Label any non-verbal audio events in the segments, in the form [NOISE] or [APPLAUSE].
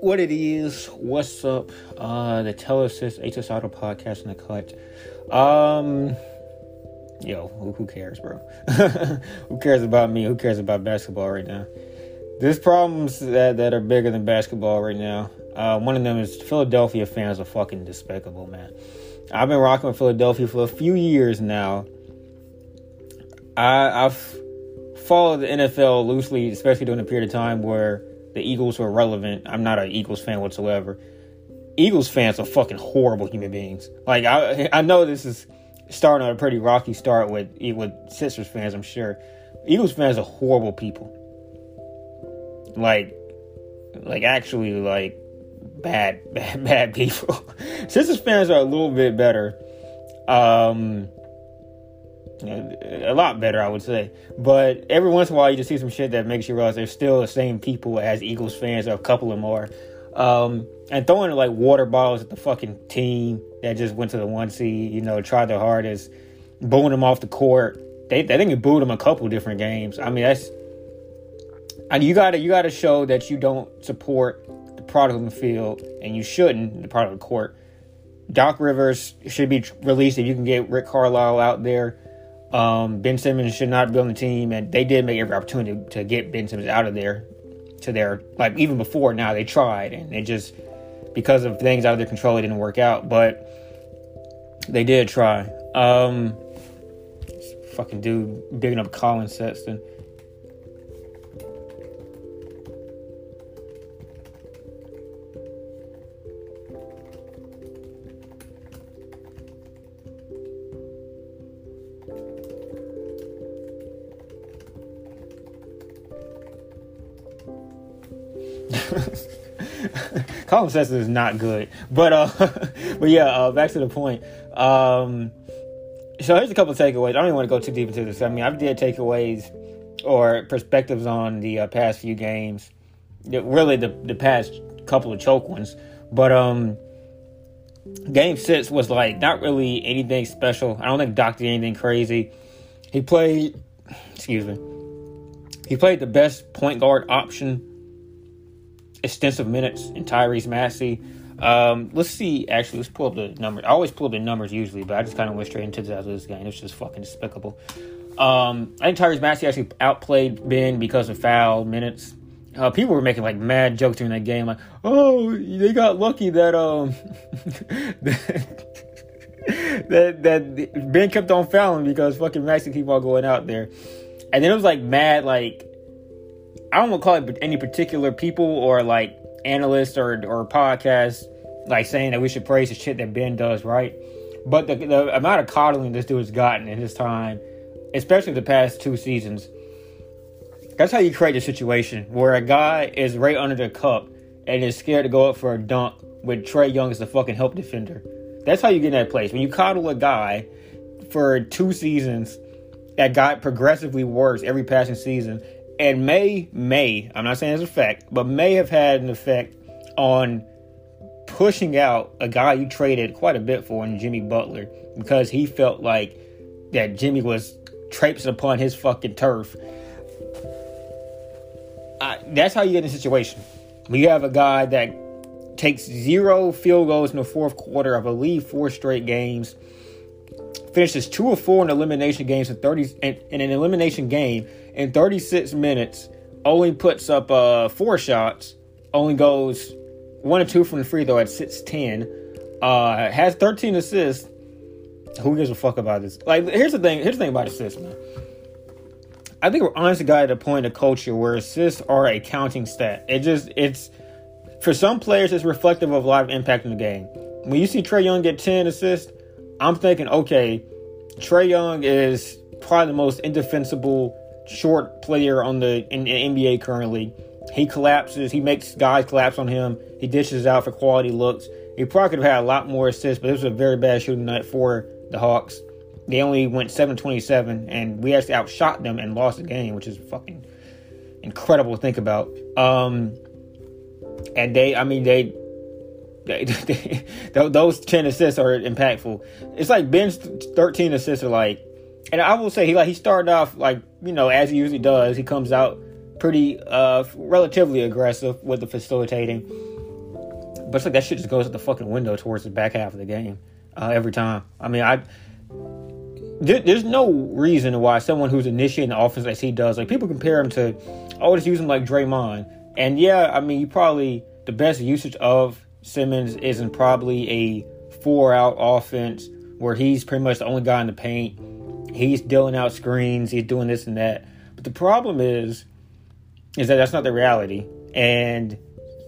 what it is, what's up? Uh, the Telesis HS Auto Podcast in the cut. Um, yo, who, who cares, bro? [LAUGHS] who cares about me? Who cares about basketball right now? There's problems that, that are bigger than basketball right now. Uh, one of them is Philadelphia fans are fucking despicable, man. I've been rocking with Philadelphia for a few years now. I, I've followed the NFL loosely, especially during a period of time where the Eagles were relevant. I'm not an Eagles fan whatsoever. Eagles fans are fucking horrible human beings. Like I, [LAUGHS] I know this is starting on a pretty rocky start with with Sixers fans. I'm sure Eagles fans are horrible people. Like, like actually like bad, [LAUGHS] bad, bad people. [LAUGHS] Sixers fans are a little bit better. Um, a lot better, I would say. But every once in a while, you just see some shit that makes you realize they're still the same people as Eagles fans, or a couple of more. Um, and throwing like water bottles at the fucking team that just went to the one seed, you know, tried their hardest, booing them off the court. They, they think it booed them a couple different games. I mean, that's and you gotta you gotta show that you don't support the product on the field, and you shouldn't the product of the court. Doc Rivers should be released if you can get Rick Carlisle out there. Um, ben Simmons should not be on the team, and they did make every opportunity to get Ben Simmons out of there. To their like even before now they tried, and it just because of things out of their control it didn't work out. But they did try. Um, fucking dude bigging up Collin Sexton. [LAUGHS] Collin Sexton is not good, but uh, [LAUGHS] but yeah, uh, back to the point. Um, so here's a couple takeaways. I don't even want to go too deep into this. I mean, I've did takeaways or perspectives on the uh, past few games, really the the past couple of choke ones, but um. Game six was like not really anything special. I don't think Doc did anything crazy. He played, excuse me, he played the best point guard option extensive minutes in Tyrese Maxey. Um, let's see. Actually, let's pull up the numbers. I always pull up the numbers usually, but I just kind of went straight into this game. It's just fucking despicable. Um, I think Tyrese Maxey actually outplayed Ben because of foul minutes. Uh, people were making like mad jokes during that game, like, "Oh, they got lucky that um [LAUGHS] that that Ben kept on fouling because fucking Maxey keep on going out there." And then it was like mad, like I don't want to call it any particular people or like analysts or or podcasts like saying that we should praise the shit that Ben does, right? But the, the amount of coddling this dude has gotten in his time, especially the past two seasons, that's how you create a situation where a guy is right under the cup and is scared to go up for a dunk with Trae Young as the fucking help defender. That's how you get in that place. When you coddle a guy for two seasons that got progressively worse every passing season and may may I'm not saying it's a fact, but may have had an effect on pushing out a guy you traded quite a bit for in Jimmy Butler because he felt like that Jimmy was traipsing upon his fucking turf. I, that's how you get in a situation. You have a guy that takes zero field goals in the fourth quarter, I believe, four straight games. Finishes two of four in elimination games in thirty in, in an elimination game in 36 minutes, only puts up uh, four shots, only goes one or two from the free throw at 6'10, uh, has 13 assists. Who gives a fuck about this? Like, here's the thing. Here's the thing about assists, man. I think we're honestly got at a point of culture where assists are a counting stat. It just it's for some players it's reflective of a lot of impact in the game. When you see Trae Young get 10 assists, I'm thinking, okay, Trae Young is probably the most indefensible short player on the in, in NBA currently. He collapses. He makes guys collapse on him. He dishes out for quality looks. He probably could have had a lot more assists, but this was a very bad shooting night for the Hawks. They only went 7-27, and we actually outshot them and lost the game, which is fucking incredible to think about. Um, and they, I mean, they, [LAUGHS] those 10 assists are impactful. It's like Ben's 13 assists are like and I will say he like he started off like you know as he usually does. He comes out pretty uh relatively aggressive with the facilitating, But it's like that shit just goes out the fucking window towards the back half of the game uh, every time. I mean, I there, there's no reason why someone who's initiating the offense as he does, like people compare him to, oh, just use him like Draymond. And yeah, I mean, you probably the best usage of Simmons isn't probably a four out offense where he's pretty much the only guy in the paint. He's dealing out screens, he's doing this and that. But the problem is, is that that's not the reality. And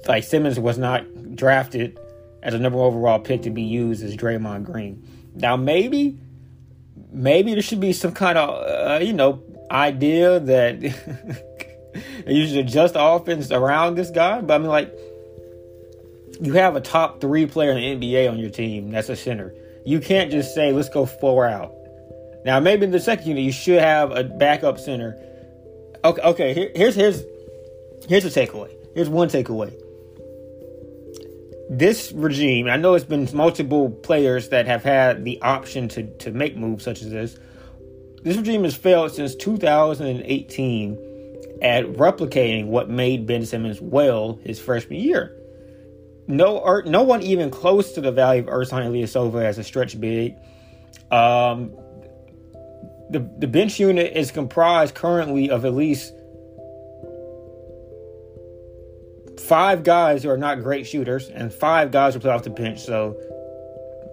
like Simmons was not drafted as a number overall pick to be used as Draymond Green. Now maybe, maybe there should be some kind of uh, you know idea that [LAUGHS] you should adjust the offense around this guy. But I mean, like you have a top three player in the NBA on your team that's a center. You can't just say let's go four out. Now maybe in the second unit you should have a backup center. Okay, okay. Here, here's here's here's a takeaway. Here's one takeaway this regime, I know it's been multiple players that have had the option to, to make moves such as this. This regime has failed since 2018 at replicating what made Ben Simmons well his freshman year. No, no one even close to the value of Ersan Ilyasova as a stretch big. Um, the the bench unit is comprised currently of at least five guys who are not great shooters and five guys who play off the bench. So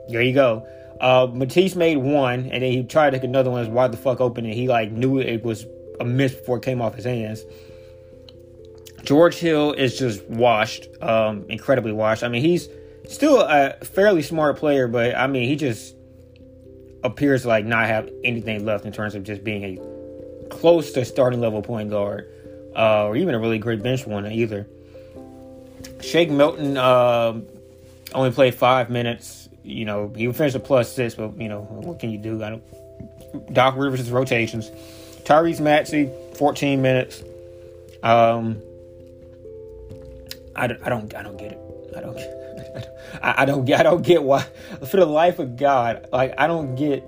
there you go. Uh, Matisse made one, and then he tried to take another one. It wide the fuck open, and he like knew it was a miss before it came off his hands. George Hill is just washed, um, incredibly washed. I mean, he's still a fairly smart player, but I mean, he just appears like not have anything left in terms of just being a close to starting level point guard, uh, or even a really great bench one either. Shake Milton uh, only played five minutes. You know, he finished a plus six, but you know, what can you do? I don't, Doc Rivers' rotations. Tyrese Maxey, 14 minutes. Um, I, I don't I don't get it. I don't [LAUGHS] I, don't get I don't get why for the life of God like I don't get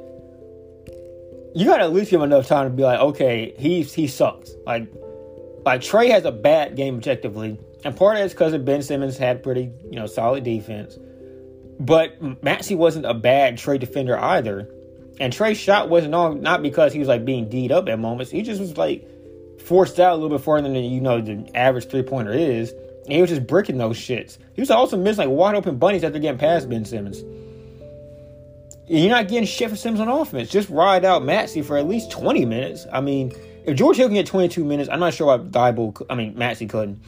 you gotta at least give him enough time to be like okay he he sucks like like Trae has a bad game objectively and part of it's because Ben Simmons had pretty, you know, solid defense. But Maxey wasn't a bad Trae defender either. And Trae's shot wasn't on not because he was like being D'd up at moments. He just was like forced out a little bit further than you know the average three pointer is. And he was just bricking those shits. He was also missing like wide open bunnies after getting past Ben Simmons. You're not getting shit for Simmons on offense. Just ride out Maxey for at least 20 minutes. I mean, if George Hill can get 22 minutes, I'm not sure why Thybulle, I mean, Maxey couldn't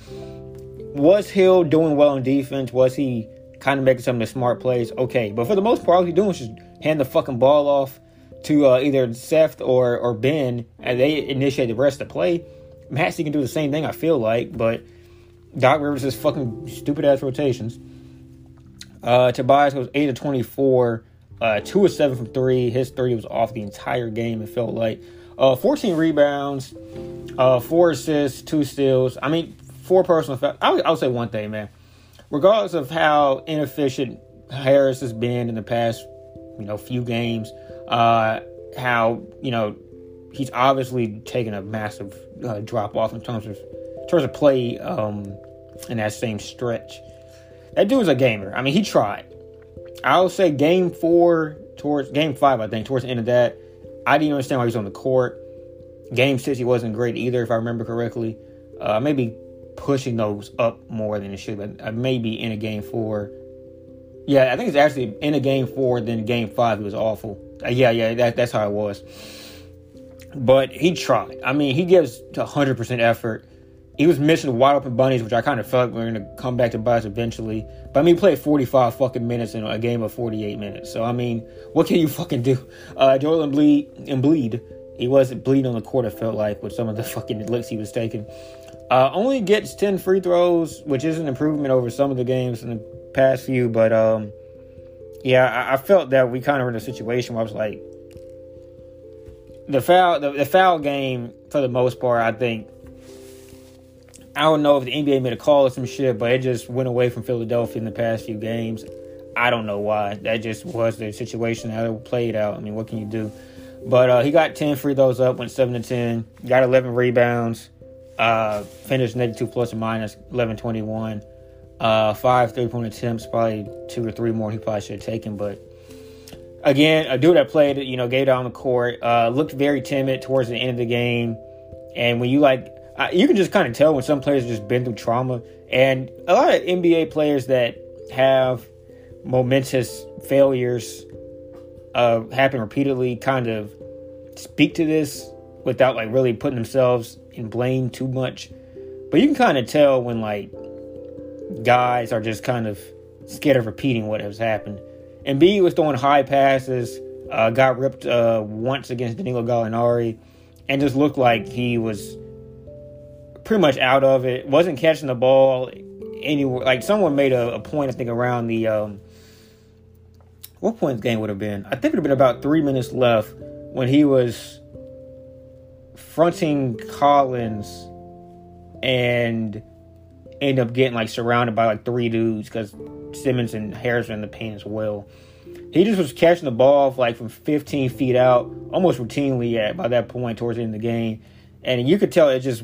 was Hill doing well in defense? Was he kind of making some of the smart plays? Okay, but for the most part, all he's doing is just hand the fucking ball off to uh, either Seth or or Ben, and they initiate the rest of the play. Maxey can do the same thing. I feel like, but Doc Rivers is fucking stupid ass rotations. Uh, Tobias was eight of twenty four, uh, two of seven from three. His three was off the entire game. It felt like uh, fourteen rebounds, uh, four assists, two steals. I mean, four personal fouls. I'll, I'll say one thing, man. Regardless of how inefficient Harris has been in the past, you know, few games, uh, how you know he's obviously taken a massive uh, drop off in terms of terms of play um, in that same stretch. That dude's a gamer. I mean, he tried. I'll say game four towards game five, I think, towards the end of that, I didn't understand why he was on the court. Game six, he wasn't great either, if I remember correctly. Uh, maybe pushing those up more than it should. But uh, maybe in a game four. Yeah, I think it's actually in a game four. Then game five, it was awful. Uh, yeah, yeah, that, that's how it was. But he tried. I mean, he gives 100% effort. He was missing wide open bunnies, which I kind of felt we are going to come back to bias eventually. But I mean, he played 45 fucking minutes in a game of 48 minutes. So, I mean, what can you [LAUGHS] fucking do? Uh, Joel Embiid, and bleed. He wasn't bleeding on the court, it felt like, with some of the fucking licks he was taking. Uh, only gets 10 free throws, which is an improvement over some of the games in the past few. But um, yeah, I, I felt that we kind of were in a situation where I was like, the foul, the, the foul game for the most part, I think. I don't know if the NBA made a call or some shit, but it just went away from Philadelphia in the past few games. I don't know why. That just was the situation how it played out. I mean, what can you do? But uh, he got 10 free throws up, went 7 to 10, got 11 rebounds, uh, finished negative plus or minus 11 21. Uh, five three point attempts, probably two or three more he probably should have taken. But again, a dude that played, you know, gave down the court, uh, looked very timid towards the end of the game. And when you like, uh, you can just kind of tell when some players just been through trauma. And a lot of NBA players that have momentous failures uh, happen repeatedly kind of speak to this without like really putting themselves in blame too much. But you can kind of tell when like guys are just kind of scared of repeating what has happened. And B was throwing high passes, uh, got ripped uh, once against Danilo Gallinari, and just looked like he was pretty much out of it. Wasn't catching the ball anywhere. Like someone made a, a point, I think, around the um, what point the game would have been? I think it would have been about three minutes left when he was fronting Collins and end up getting like surrounded by like three dudes because Simmons and Harris are in the paint as well. He just was catching the ball like from 15 feet out, almost routinely at by that point towards the end of the game, and you could tell it just.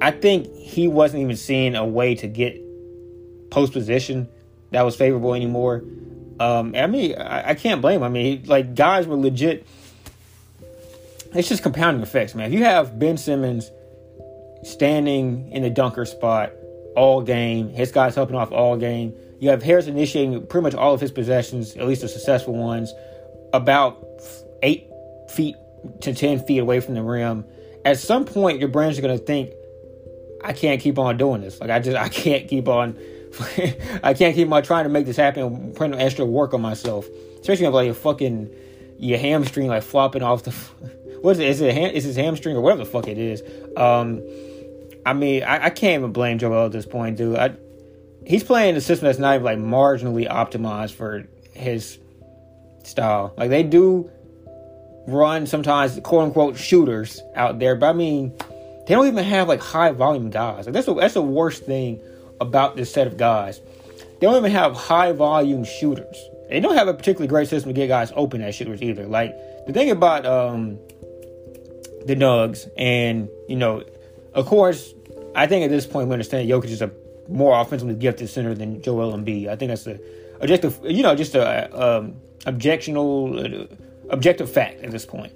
I think he wasn't even seeing a way to get post position that was favorable anymore. Um, I mean, I, I can't blame him. I mean, like guys were legit. It's just compounding effects, man. If you have Ben Simmons standing in the dunker spot all game, his guys helping off all game. You have Harris initiating pretty much all of his possessions, at least the successful ones, about eight feet to ten feet away from the rim. At some point, your brain's are going to think, "I can't keep on doing this. Like I just, I can't keep on." [LAUGHS] I can't keep on trying to make this happen, putting extra work on myself, especially if like a fucking your hamstring like flopping off the. [LAUGHS] What is it? Is it ham, is his hamstring or whatever the fuck it is? Um, I mean, I, I, can't even blame Joel at this point, dude. I, he's playing a system that's not even like marginally optimized for his style. Like they do run sometimes quote unquote shooters out there, but I mean, they don't even have like high volume guys. Like that's the that's the worst thing about this set of guys. They don't even have high volume shooters. They don't have a particularly great system to get guys open as shooters either. Like the thing about um, the Nugs, and you know, of course, I think at this point we understand Jokic is a more offensively gifted center than Joel Embiid. I think that's a, a you know just a um, objectional uh, objective fact at this point.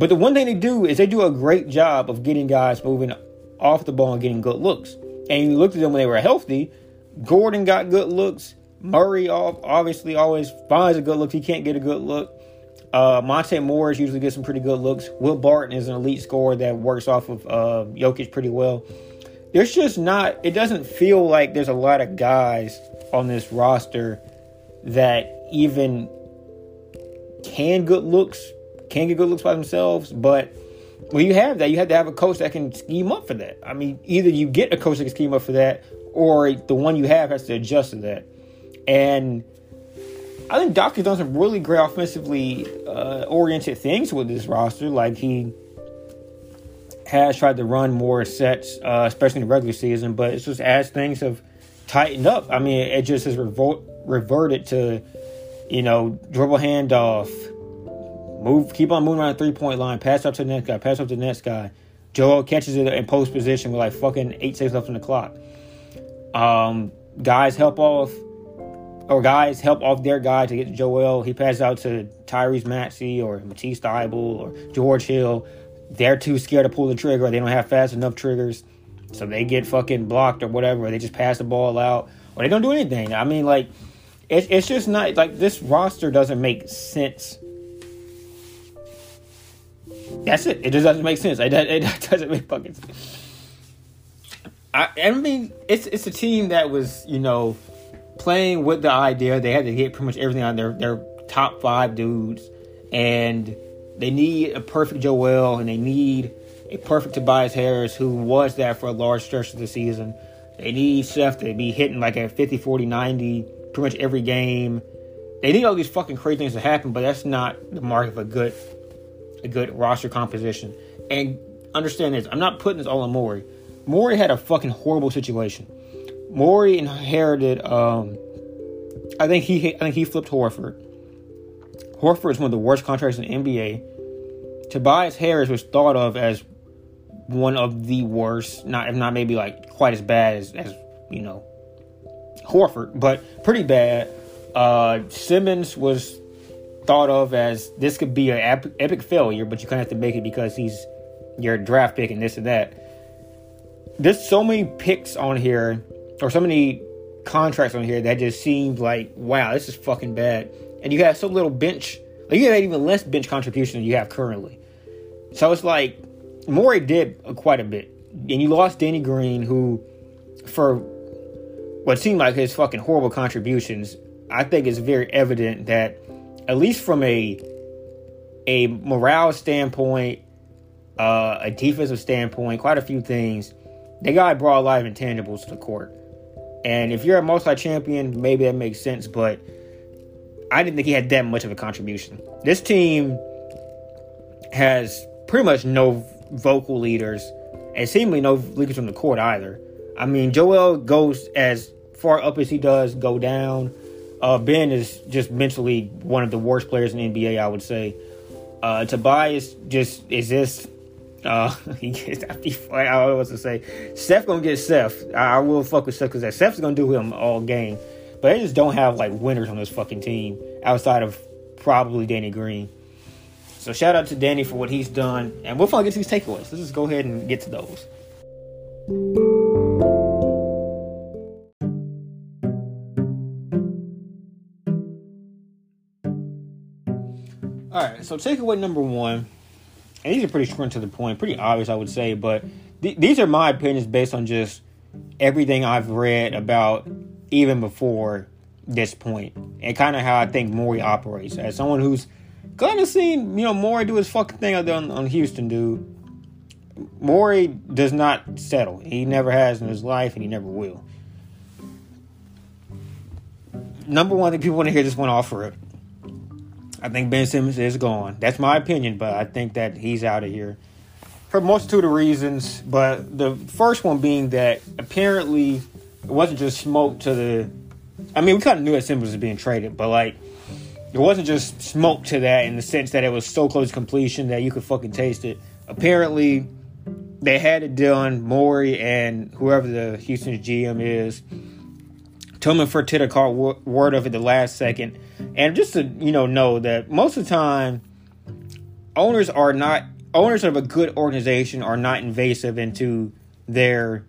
But the one thing they do is they do a great job of getting guys moving off the ball and getting good looks. And you looked at them when they were healthy. Gordon got good looks. Murray obviously always finds a good look. He can't get a good look. Uh, Monte Morris usually gets some pretty good looks. Will Barton is an elite scorer that works off of uh, Jokic pretty well. There's just not, it doesn't feel like there's a lot of guys on this roster that even can good looks, can get good looks by themselves. But when you have that, you have to have a coach that can scheme up for that. I mean, either you get a coach that can scheme up for that, or the one you have has to adjust to that. And I think Doc's done some really great offensively uh, oriented things with this roster. Like he has tried to run more sets, uh, especially in the regular season. But it's just as things have tightened up. I mean, it just has reverted to, you know, dribble handoff, move, keep on moving around the three point line, pass up to the next guy, pass up to the next guy. Joel catches it in post position with like fucking eight seconds left on the clock. Um, guys help off or guys help off their guy to get to Joel. He passes out to Tyrese Maxey or Matisse Thybulle or George Hill. They're too scared to pull the trigger. They don't have fast enough triggers. So they get fucking blocked or whatever. They just pass the ball out. Or they don't do anything. I mean, like, it, it's just not, like, this roster doesn't make sense. That's it. It just doesn't make sense. It, it [LAUGHS] doesn't make fucking sense. I, I mean, it's it's a team that was, you know, playing with the idea they had to hit pretty much everything on their their top five dudes, and they need a perfect Joel and they need a perfect Tobias Harris who was that for a large stretch of the season. They need Steph to be hitting like a 50, 40, 90 pretty much every game. They need all these fucking crazy things to happen, but that's not the mark of a good a good roster composition. And understand this, I'm not putting this all on Morey. Morey had a fucking horrible situation. Morey inherited. Um, I think he. I think he flipped Horford. Horford is one of the worst contracts in the NBA. Tobias Harris was thought of as one of the worst, not if not maybe like quite as bad as, as you know, Horford, but pretty bad. Uh, Simmons was thought of as this could be an epic, failure, but you kind of have to make it because he's your draft pick and this and that. There's so many picks on here, or so many contracts on here that just seemed like, wow, this is fucking bad. And you have so little bench, like you have even less bench contribution than you have currently. So it's like Morey did quite a bit, and you lost Danny Green, who for what seemed like his fucking horrible contributions, I think it's very evident that at least from a a morale standpoint, uh, a defensive standpoint, quite a few things, they got brought a lot of intangibles to the court. And if you're a multi-champion, maybe that makes sense, but I didn't think he had that much of a contribution. This team has pretty much no vocal leaders and seemingly no leaders from the court either. I mean, Joel goes as far up as he does go down. Uh, ben is just mentally one of the worst players in the NBA, I would say. Uh, Tobias just is this. Uh, [LAUGHS] he gets. I was to say, Steph gonna get Steph. I, I will fuck with Steph because Steph's gonna do him all game. But they just don't have like winners on this fucking team outside of probably Danny Green. So shout out to Danny for what he's done, and we'll finally get to these takeaways. Let's just go ahead and get to those. All right, so takeaway number one, and these are pretty short to the point, pretty obvious, I would say, but th- these are my opinions based on just everything I've read about even before this point, and kind of how I think Morey operates. As someone who's kind of seen, you know, Morey do his fucking thing out there on, on Houston, dude. Morey does not settle. He never has in his life, and he never will. Number one, I think people want to hear this one off rip. I think Ben Simmons is gone. That's my opinion, but I think that he's out of here for a multitude of reasons. But the first one being that apparently it wasn't just smoke to the. I mean, we kind of knew that Simmons was being traded, but like it wasn't just smoke to that in the sense that it was so close to completion that you could fucking taste it. Apparently, they had it done. Morey and whoever the Houston GM is Tillman Fertitta caught word of it the last second. And just to, you know, know that most of the time, owners are not, owners of a good organization are not invasive into their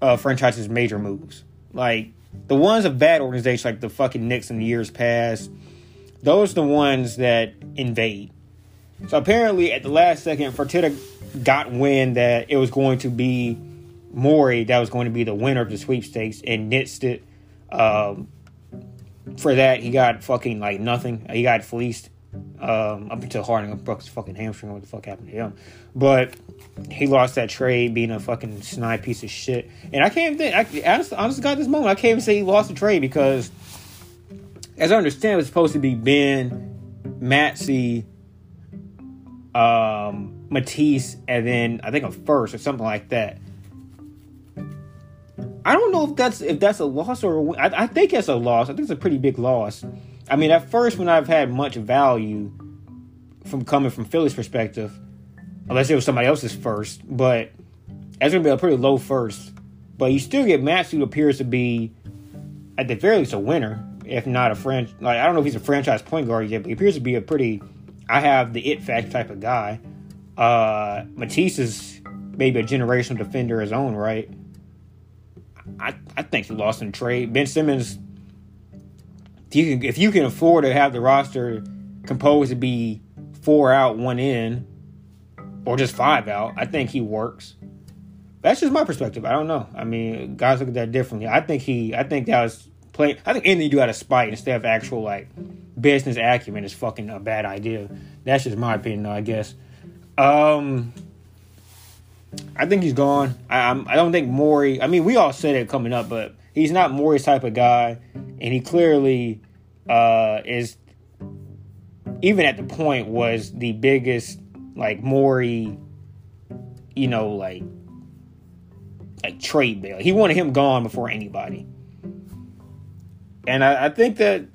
uh, franchise's major moves. Like, the ones of bad organizations, like the fucking Knicks in the years past, those are the ones that invade. So apparently, at the last second, Fertitta got wind that it was going to be Morey that was going to be the winner of the sweepstakes and nixed it um, for that, he got fucking like nothing. He got fleeced um, up until Harden broke his fucking hamstring. What the fuck happened to him? But he lost that trade, being a fucking snide piece of shit. And I can't think. I honestly, honestly got this moment. I can't even say he lost the trade because, as I understand, it was supposed to be Ben, Maxey, um, Matisse, and then I think a first or something like that. I don't know if that's if that's a loss or I think it's a loss. I think it's a pretty big loss. I mean, at first, when I've had much value from coming from Philly's perspective, unless it was somebody else's first, but that's to be a pretty low first. But you still get Max, who appears to be, at the very least, a winner, if not a franchise. Like I don't know if he's a franchise point guard yet, but he appears to be a pretty. I have the it fact type of guy. Uh, Matisse is maybe a generational defender his own right. I, I think he lost in trade. Ben Simmons, if you can, if you can afford to have the roster composed to be four out, one in, or just five out, I think he works. That's just my perspective. I don't know. I mean, guys look at that differently. I think he, I think that was play. I think anything you do out of spite instead of actual like business acumen is fucking a bad idea. That's just my opinion, though. I guess. Um, I think he's gone. I, I'm, I don't think Morey. I mean, we all said it coming up, but he's not Morey's type of guy, and he clearly uh, is. Even at the point, was the biggest like Morey, you know, like like trade bill. He wanted him gone before anybody, and I, I think that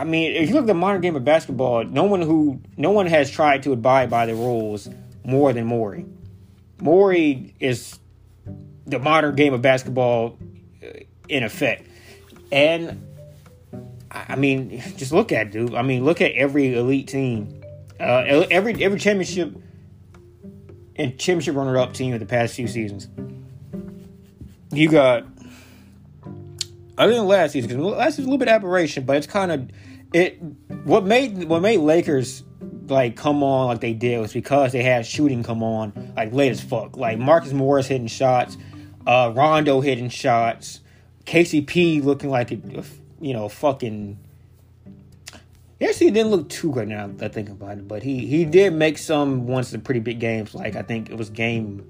I mean, if you look at the modern game of basketball, no one who no one has tried to abide by the rules more than Morey. Morey is the modern game of basketball in effect. And I mean, just look at it, dude. I mean, look at every elite team, uh, every every championship and championship runner up team of the past few seasons. You got other than last season, because last season was a little bit aberration, but it's kind of it. What made what made Lakers like come on like they did was because they had shooting come on like late as fuck. Like Marcus Morris hitting shots, uh, Rondo hitting shots, KCP looking like a, you know fucking. He actually didn't look too good now that I think about it, but he he did make some once the pretty big games. Like I think it was game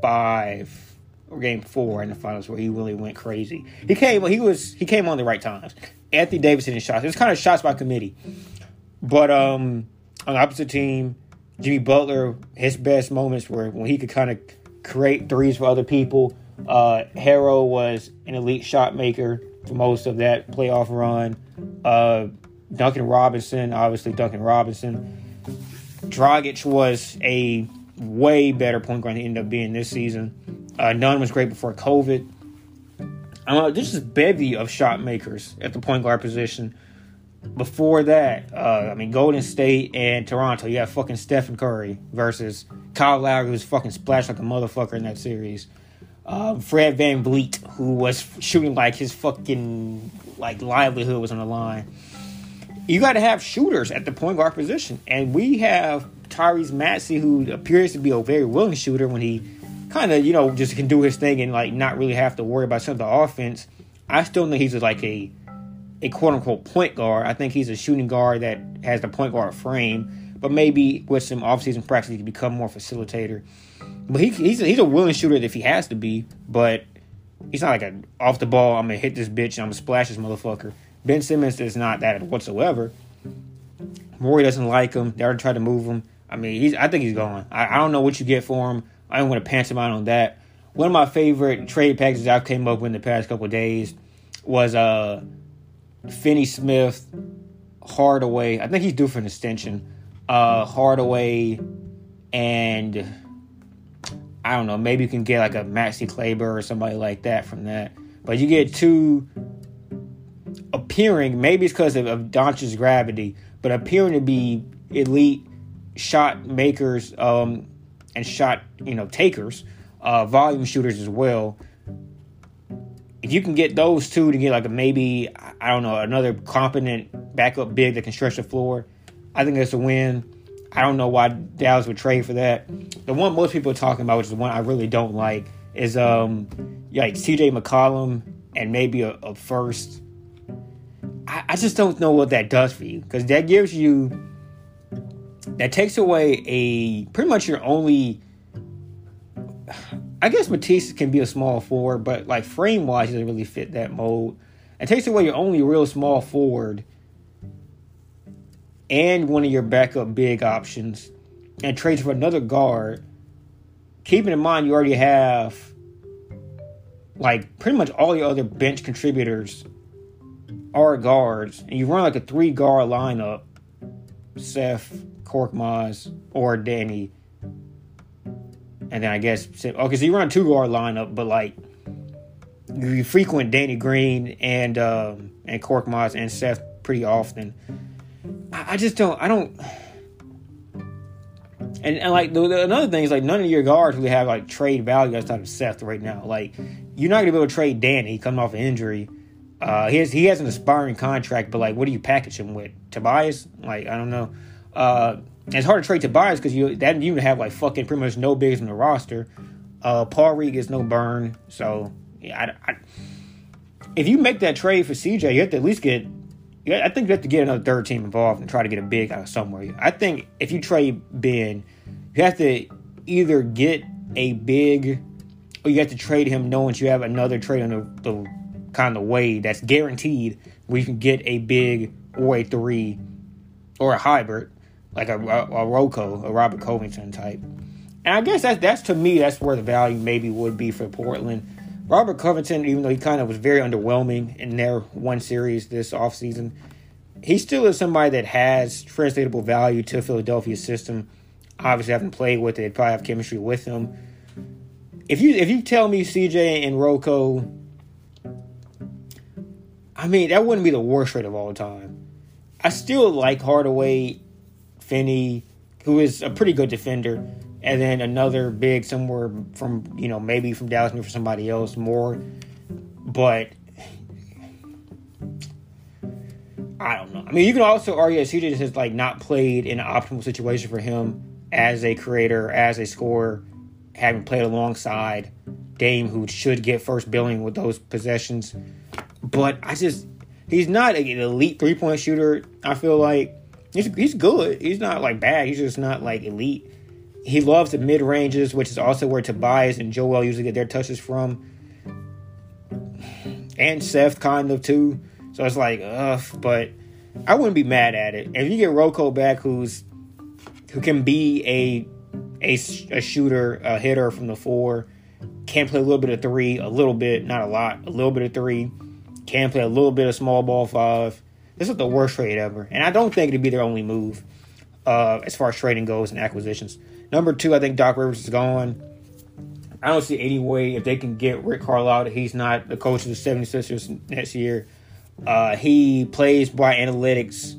five or game four in the finals where he really went crazy. He came he was he came on the right times. Anthony Davis hitting shots. It was kind of shots by committee. But um, on the opposite team, Jimmy Butler, his best moments were when he could kind of create threes for other people. Uh, Herro was an elite shot maker for most of that playoff run. Uh, Duncan Robinson, obviously Duncan Robinson. Dragic was a way better point guard he ended up being this season. Uh, was great before COVID. Uh, this is bevy of shot makers at the point guard position before that, uh, I mean, Golden State and Toronto, you have fucking Stephen Curry versus Kyle Lowry, who's fucking splashed like a motherfucker in that series. Um, Fred VanVleet, who was shooting like his fucking like livelihood was on the line. You got to have shooters at the point guard position, and we have Tyrese Maxey, who appears to be a very willing shooter when he kind of you know just can do his thing and like not really have to worry about some of the offense. I still think he's like a a quote unquote point guard. I think he's a shooting guard that has the point guard frame, but maybe with some offseason practice, he can become more facilitator. But he, he's, a, he's a willing shooter if he has to be, but he's not like a off the ball, I'm going to hit this bitch I'm going to splash this motherfucker. Ben Simmons is not that whatsoever. Morey doesn't like him. They already tried to move him. I mean, he's. I think he's gone. I, I don't know what you get for him. I don't want to out on that. One of my favorite trade packages I came up with in the past couple days was uh Finney Smith, Hardaway. I think he's due for an extension. Uh, Hardaway and I don't know. Maybe you can get like a Maxi Kleber or somebody like that from that. But you get two appearing. Maybe it's because of, of Doncic's gravity, but appearing to be elite shot makers um, and shot you know takers, uh, volume shooters as well if you can get those two to get like a maybe I don't know another competent backup big that can stretch the floor, I think that's a win. I don't know why Dallas would trade for that. The one most people are talking about, which is the one I really don't like, is um like C.J. McCollum and maybe a, a first. I, I just don't know what that does for you because that gives you that takes away a pretty much your only I guess Matisse can be a small forward, but like frame wise, doesn't really fit that mold. It takes away your only real small forward and one of your backup big options and trades for another guard. Keeping in mind you already have like pretty much all your other bench contributors are guards, and you run like a three guard lineup Seth, Korkmaz, or Danny and then I guess okay, so you run two guard lineup, but like you frequent Danny Green and um, and Korkmaz and Seth pretty often. I, I, just don't. I don't. And, and like the, the, another thing is like none of your guards really have like trade value outside of Seth right now. Like you're not gonna be able to trade Danny coming off an injury. Uh, he has he has an aspiring contract, but like, what do you package him with? Tobias? Like, I don't know. Uh, it's hard to trade to Tobias because you that you have like fucking pretty much no bigs in the roster. Uh, Paul Reed gets no burn, so yeah. I, I, if you make that trade for CJ, you have to at least get. I think you have to get another third team involved and try to get a big out of somewhere. I think if you trade Ben, you have to either get a big, or you have to trade him knowing you have another trade on the, the kind of way that's guaranteed where you can get a big or a three or a hybrid like a, a, Rocco, a Robert Covington type. And I guess that's that's to me that's where the value maybe would be for Portland. Robert Covington, even though he kind of was very underwhelming in their one series this offseason, he still is somebody that has translatable value to Philadelphia's system. Obviously, haven't played with it, probably have chemistry with him. If you if you tell me CJ and Rocco I mean, that wouldn't be the worst trade of all time. I still like Hardaway, Finney, who is a pretty good defender, and then another big somewhere from you know maybe from Dallas, maybe for somebody else more. But I don't know. I mean, you can also argue that CJ just has like not played in an optimal situation for him as a creator, as a scorer, having played alongside Dame, who should get first billing with those possessions. But I just he's not an elite three point shooter. I feel like he's he's good. He's not like bad. He's just not like elite. He loves the mid ranges, which is also where Tobias and Joel usually get their touches from, and Seth kind of too. So it's like, ugh. But I wouldn't be mad at it if you get Rocco back, who's who can be a a, a shooter, a hitter from the four, can play a little bit of three, a little bit, not a lot, a little bit of three can play a little bit of small ball five. This is the worst trade ever, and I don't think it'd be their only move uh, as far as trading goes and acquisitions. Number two, I think Doc Rivers is gone. I don't see any way if they can get Rick Carlisle he's not the coach of the 76ers next year. Uh, he plays by analytics,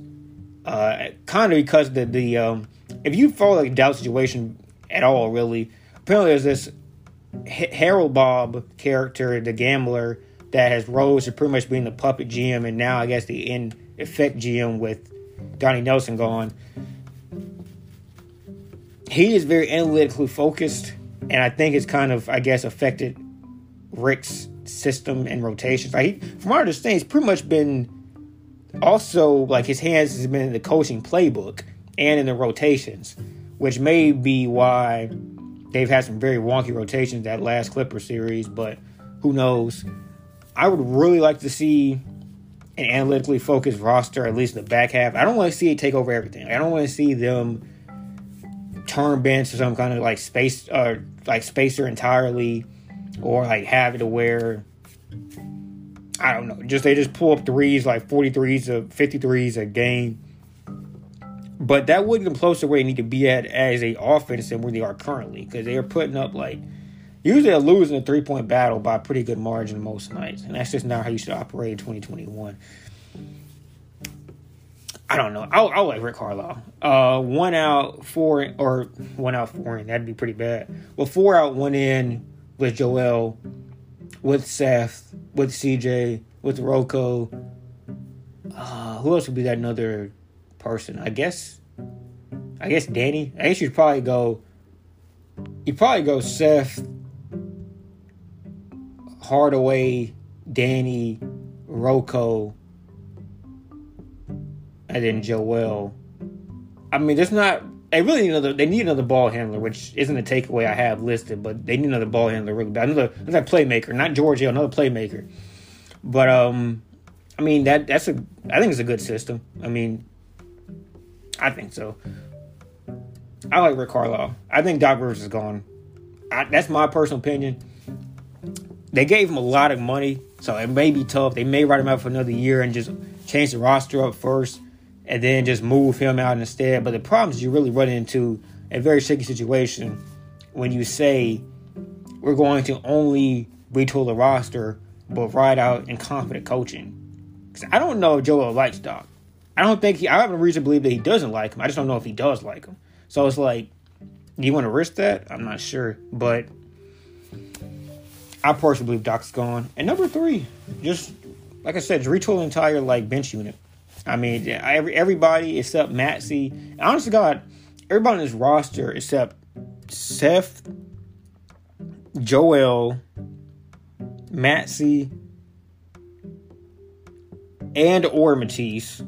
uh, kind of because the the um, if you follow the Dallas situation at all, really, apparently there's this Haralabob character, the gambler, that has rose to pretty much being the puppet GM and now I guess the in effect GM with Donnie Nelson gone. He is very analytically focused, and I think it's kind of I guess affected Rick's system and rotations. Like he, from what I understand, he's pretty much been also like his hands has been in the coaching playbook and in the rotations, which may be why they've had some very wonky rotations that last Clipper series, but who knows? I would really like to see an analytically focused roster, at least in the back half. I don't want to see it take over everything. I don't want to see them turn bench to some kind of like space, uh, like spacer entirely, or like have it to where I don't know, just they just pull up threes like 43s of 53s a game. But that wouldn't close to where they need to be at as a offense than where they are currently because they are putting up like usually they're losing a three point battle by a pretty good margin most nights, and that's just not how you should operate in 2021. I don't know. I'll, I'll like Rick Carlisle. Uh, one out, four or one out, four in. That'd be pretty bad. Well, four out, one in with Joel, with Seth, with CJ, with Rocco. Uh, who else would be that another person? I guess. I guess Danny. I guess you'd probably go. You probably go Seth, Hardaway, Danny, Rocco, and then Joel. I mean, there's not. They really need another. They need another ball handler, which isn't a takeaway I have listed, but they need another ball handler really bad. Another another playmaker, not Giorgio, another playmaker. But um, I mean that that's a. I think it's a good system. I mean, I think so. I like Rick Carlisle. I think Doc Rivers is gone. I, that's my personal opinion they gave him a lot of money, so it may be tough. They may write him out for another year and just change the roster up first, and then just move him out instead. But the problem is you really run into a very shaky situation when you say we're going to only retool the roster, but ride out incompetent coaching. Because I don't know if Joel likes Doc. I don't think he. I have a reason to believe that he doesn't like him. I just don't know if he does like him. So it's like, do you want to risk that? I'm not sure, but I personally believe Doc's gone. And number three, just like I said, just retool the entire like bench unit. I mean, every everybody except Maxey. Honestly, God, everybody on this roster except Seth, Joel, Maxey, and or Matisse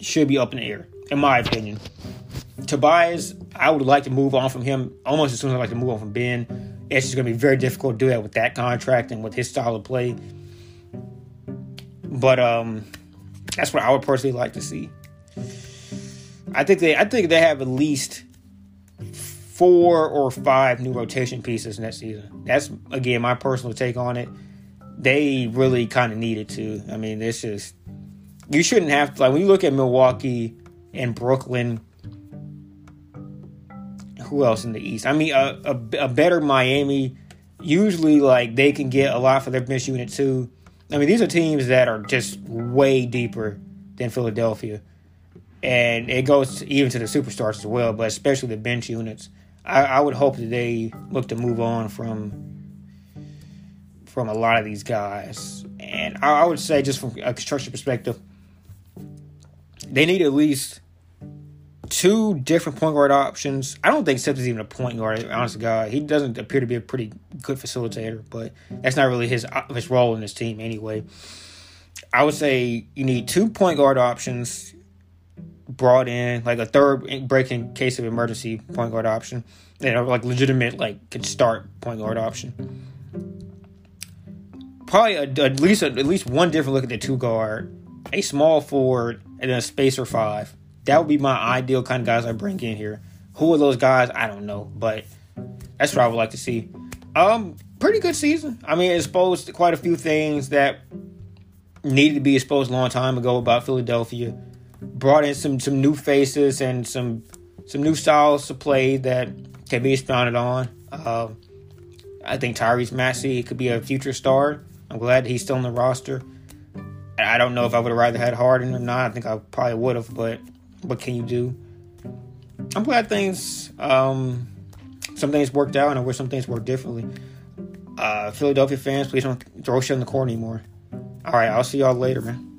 should be up in the air, in my opinion. Tobias, I would like to move on from him almost as soon as I like to move on from Ben. It's just going to be very difficult to do that with that contract and with his style of play. But um, that's what I would personally like to see. I think they I think they have at least four or five new rotation pieces next season. That's again my personal take on it. They really kind of needed to. I mean, this is you shouldn't have to like when you look at Milwaukee and Brooklyn who else in the East? I mean, a, a, a better Miami. Usually, like they can get a lot for their bench unit too. I mean, these are teams that are just way deeper than Philadelphia. And it goes even to the superstars as well, but especially the bench units. I, I would hope that they look to move on from from a lot of these guys. And I, I would say, just from a construction perspective, they need at least two different point guard options. I don't think Sips is even a point guard. Honest to God, he doesn't appear to be a pretty good facilitator, but that's not really his uh, his role in this team anyway. I would say you need two point guard options brought in, like a third break in case of emergency point guard option, you know, like legitimate like can start point guard option. Probably a, at least a, at least one different look at the two guard, a small forward, and then a spacer five that would be my ideal kind of guys I bring in here. Who are those guys? I don't know, but that's what I would like to see. Um, pretty good season. I mean, exposed quite a few things that needed to be exposed a long time ago about Philadelphia. Brought in some some new faces and some some new styles to play that can be expounded on. Uh, I think Tyrese Maxey could be a future star. I'm glad he's still on the roster. I don't know if I would have rather had Harden or not. I think I probably would have, but what can you do? I'm glad things, um, some things worked out, and I wish some things worked differently. Uh, Philadelphia fans, please don't throw shit in the court anymore. All right, I'll see y'all later, man.